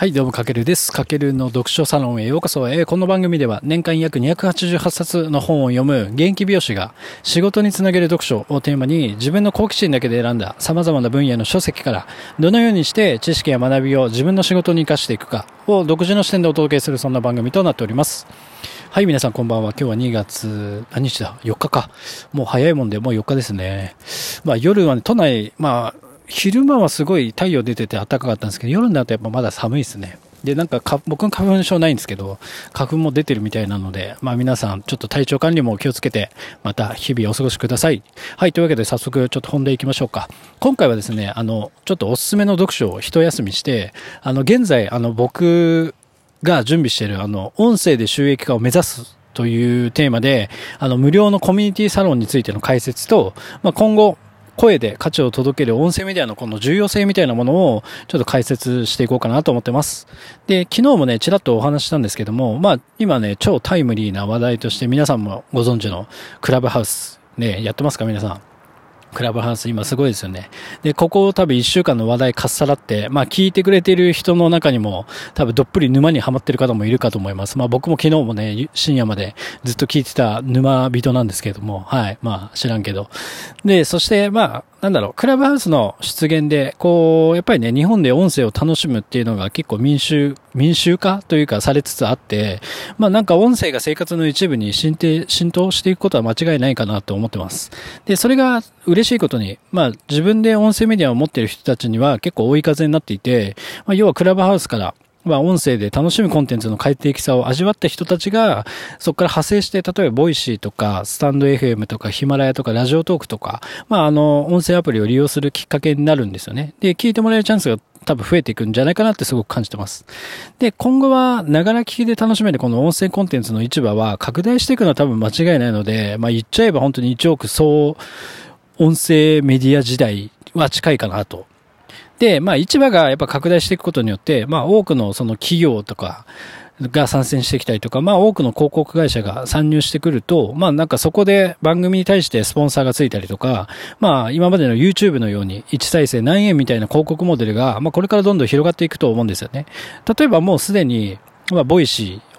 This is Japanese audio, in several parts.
はい、どうも、かけるです。かけるの読書サロンへようこそ。えー、この番組では年間約288冊の本を読む現役美容師が仕事につなげる読書をテーマに自分の好奇心だけで選んだ様々な分野の書籍からどのようにして知識や学びを自分の仕事に活かしていくかを独自の視点でお届けするそんな番組となっております。はい、皆さんこんばんは。今日は2月、何日だ ?4 日か。もう早いもんで、もう4日ですね。まあ夜はね、都内、まあ、昼間はすごい太陽出てて暖かかったんですけど、夜になるとやっぱまだ寒いですね。で、なんかか、僕の花粉症ないんですけど、花粉も出てるみたいなので、まあ皆さん、ちょっと体調管理も気をつけて、また日々お過ごしください。はい、というわけで早速ちょっと本題行きましょうか。今回はですね、あの、ちょっとおすすめの読書を一休みして、あの、現在、あの、僕が準備してる、あの、音声で収益化を目指すというテーマで、あの、無料のコミュニティサロンについての解説と、まあ、今後、声で価値を届ける音声メディアのこの重要性みたいなものをちょっと解説していこうかなと思ってます。で、昨日もね、ちらっとお話したんですけども、まあ、今ね、超タイムリーな話題として皆さんもご存知のクラブハウス、ね、やってますか皆さん？クラブハウス今すごいですよね。で、ここ多分一週間の話題かっさらって、まあ聞いてくれてる人の中にも多分どっぷり沼にはまってる方もいるかと思います。まあ僕も昨日もね、深夜までずっと聞いてた沼人なんですけれども、はい、まあ知らんけど。で、そしてまあなんだろう、クラブハウスの出現で、こう、やっぱりね、日本で音声を楽しむっていうのが結構民衆、民衆化というかされつつあって、まあなんか音声が生活の一部に浸透浸透していくことは間違いないかなと思ってます。で、それが嬉しいことに、まあ自分で音声メディアを持っている人たちには結構追い風になっていて、まあ要はクラブハウスからまあ、音声で楽しむコンテンツの快適さを味わった人たちが、そこから派生して、例えば、 Voicy とか、 stand.fm とか、ヒマラヤとか、 Radiotalk とか、まあ、あの、音声アプリを利用するきっかけになるんですよね。で、聞いてもらえるチャンスが多分増えていくんじゃないかなってすごく感じてます。で、今後は、ながら聞きで楽しめるこの音声コンテンツの市場は拡大していくのは多分間違いないので、まあ、言っちゃえば本当に1億総音声メディア時代は近いかなとで、まあ市場がやっぱ拡大していくことによって、まあ多くのその企業とか、が参戦してきたりとか、まあ多くの広告会社が参入してくると、まあなんかそこで番組に対してスポンサーがついたりとか、まあ今までの YouTube のように1再生何円みたいな広告モデルが、まあこれからどんどん広がっていくと思うんですよね。例えばもうすでに、まあ Voicy、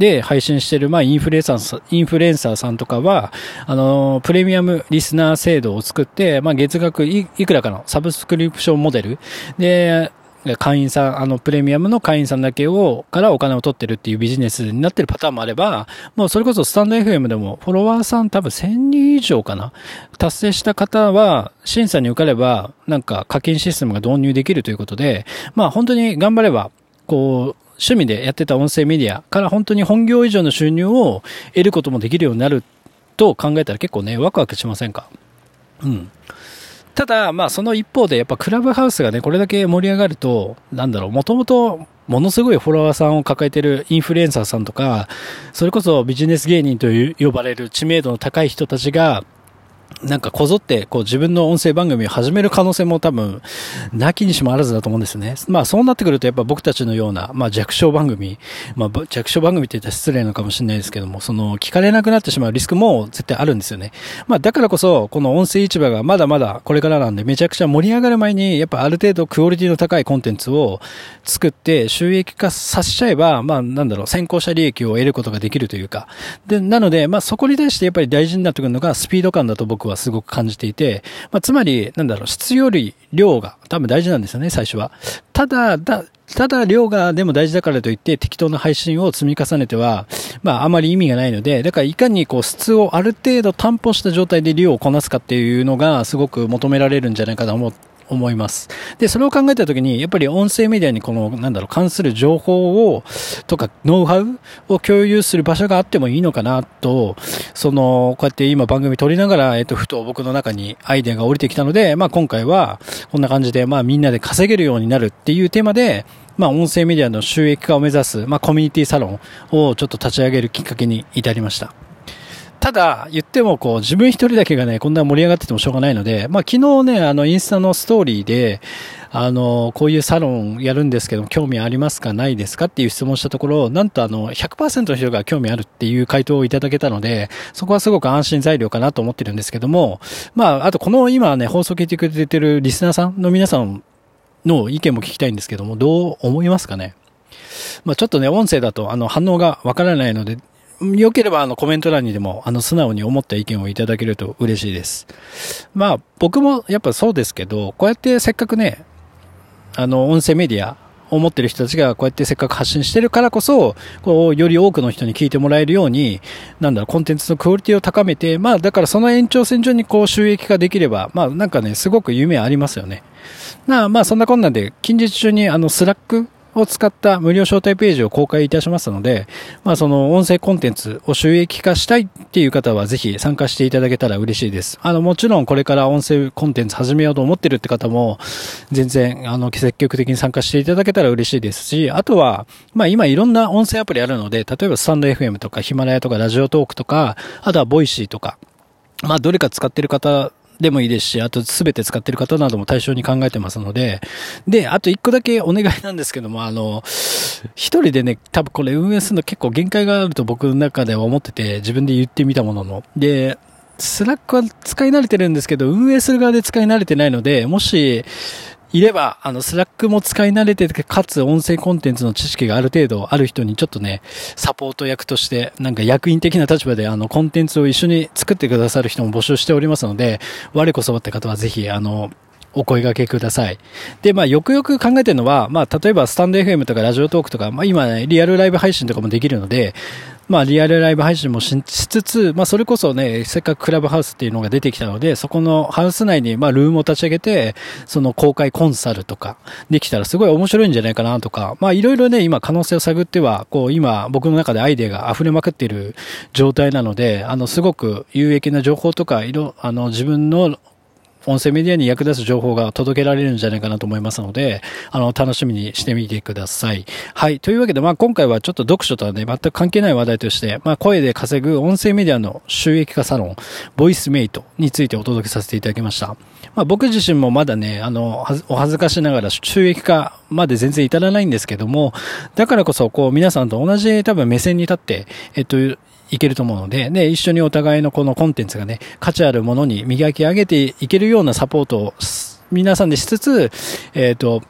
で配信してる、まあ、インフルエンサー、インフルエンサーさんとかは、あの、プレミアムリスナー制度を作って、まあ、月額いくらかのサブスクリプションモデル。で、会員さん、あの、プレミアムの会員さんだけを、からお金を取ってるっていうビジネスになってるパターンもあれば、もうそれこそスタンド FM でもフォロワーさん多分1000人以上かな。達成した方は、審査に受かれば、なんか課金システムが導入できるということで、まあ本当に頑張れば、こう、趣味でやってた音声メディアから本当に本業以上の収入を得ることもできるようになると考えたら結構ね、ワクワクしませんか？うん。ただ、まあその一方でやっぱクラブハウスがね、これだけ盛り上がると、なんだろう、もともとものすごいフォロワーさんを抱えてるインフルエンサーさんとか、それこそビジネス芸人と呼ばれる知名度の高い人たちが、なんかこぞって、こう自分の音声番組を始める可能性も多分、なきにしもあらずだと思うんですね。まあそうなってくるとやっぱ僕たちのような、まあ弱小番組、まあ弱小番組って言ったら失礼なのかもしれないですけども、その聞かれなくなってしまうリスクも絶対あるんですよね。まあだからこそ、この音声市場がまだまだこれからなんでめちゃくちゃ盛り上がる前に、やっぱある程度クオリティの高いコンテンツを作って収益化させちゃえば、まあなんだろう、先行者利益を得ることができるというか。で、なので、まあそこに対してやっぱり大事になってくるのがスピード感だと僕ははすごく感じていて、まあ、つまり、なんだろう、質より量が多分大事なんですよね、最初は。ただ、だ、ただ量がでも大事だからといって適当な配信を積み重ねては、まああまり意味がないので、だからいかにこう質をある程度担保した状態で量をこなすかっていうのがすごく求められるんじゃないかと思って思います。で、それを考えたときに、やっぱり音声メディアにこの、なんだろう、関する情報を、とか、ノウハウを共有する場所があってもいいのかなと、その、こうやって今番組撮りながら、えっと、ふと僕の中にアイデアが降りてきたので、まあ今回は、こんな感じで、まあみんなで稼げるようになるっていうテーマで、まあ音声メディアの収益化を目指す、まあコミュニティサロンをちょっと立ち上げるきっかけに至りました。ただ、言ってもこう、自分一人だけがね、こんな盛り上がっててもしょうがないので、まあ昨日ね、あの、インスタのストーリーで、あの、こういうサロンやるんですけど、興味ありますかないですかっていう質問したところ、なんとあの、100%の人が興味あるっていう回答をいただけたので、そこはすごく安心材料かなと思ってるんですけども、まあ、あとこの今ね、放送聞いてくれてるリスナーさんの皆さんの意見も聞きたいんですけども、どう思いますかね？まあちょっとね、音声だとあの反応がわからないので、良ければあのコメント欄にでもあの素直に思った意見をいただけると嬉しいです。まあ僕もやっぱそうですけど、こうやってせっかくね、あの音声メディアを持ってる人たちがこうやってせっかく発信してるからこそ、こう、より多くの人に聞いてもらえるように、なんだろ、コンテンツのクオリティを高めて、まあだからその延長線上にこう収益化できれば、まあなんかね、すごく夢ありますよね。なあまあそんなこんなんで、近日中にあの Slack を使った無料招待ページを公開いたしますので、まあその音声コンテンツを収益化したいっていう方はぜひ参加していただけたら嬉しいです。あのもちろんこれから音声コンテンツ始めようと思ってるって方も全然あの積極的に参加していただけたら嬉しいですし、あとはまあ今いろんな音声アプリあるので、例えばスタンド FM とかヒマラヤとか Radiotalk とか、あとは Voicy とか、まあどれか使ってる方でもいいですし、あと全て使ってる方なども対象に考えてますので、で、あと一個だけお願いなんですけども、あの、一人でね、多分これ運営するの結構限界があると僕の中では思ってて、自分で言ってみたものの。で、 Slack は使い慣れてるんですけど、運営する側で使い慣れてないので、もし、いれば、あの、 Slack も使い慣れてて、かつ音声コンテンツの知識がある程度ある人にちょっとね、サポート役として、なんか役員的な立場で、あの、コンテンツを一緒に作ってくださる人も募集しておりますので、我こそばって方はぜひ、あの、お声掛けください。で、まあ、よくよく考えてるのは、まあ、例えば、スタンド FM とかラジオトークとか、まあ、今ね、リアルライブ配信とかもできるので、まあ、リアルライブ配信もしつつ、まあ、それこそね、せっかくクラブハウスっていうのが出てきたので、そこのハウス内に、まあ、ルームを立ち上げて、その公開コンサルとか、できたらすごい面白いんじゃないかなとか、まあ、いろいろね、今可能性を探っては、こう、今、僕の中でアイデアが溢れまくっている状態なので、あの、すごく有益な情報とか、いろ、あの、自分の音声メディアに役立つ情報が届けられるんじゃないかなと思いますので、あの、楽しみにしてみてください。はい。というわけで、まあ、今回はちょっと読書とはね、全く関係ない話題として、まあ、声で稼ぐ音声メディアの収益化サロン、ボイスメイトについてお届けさせていただきました。まあ、僕自身もまだね、あの、お恥ずかしながら収益化まで全然至らないんですけども、だからこそ、こう、皆さんと同じ多分目線に立って、えっと、いけると思うので、で、一緒にお互いのこのコンテンツがね、価値あるものに磨き上げていけるようなサポートを皆さんでしつつ、えっ、ー、と、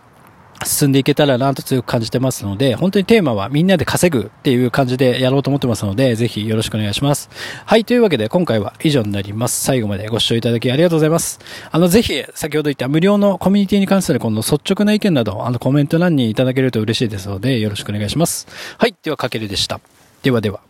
進んでいけたらなと強く感じてますので、本当にテーマはみんなで稼ぐっていう感じでやろうと思ってますので、ぜひよろしくお願いします。はい、というわけで今回は以上になります。最後までご視聴いただきありがとうございます。あの、ぜひ、先ほど言った無料のコミュニティに関するこの率直な意見など、あの、コメント欄にいただけると嬉しいですので、よろしくお願いします。はい、では、かけるでした。ではでは。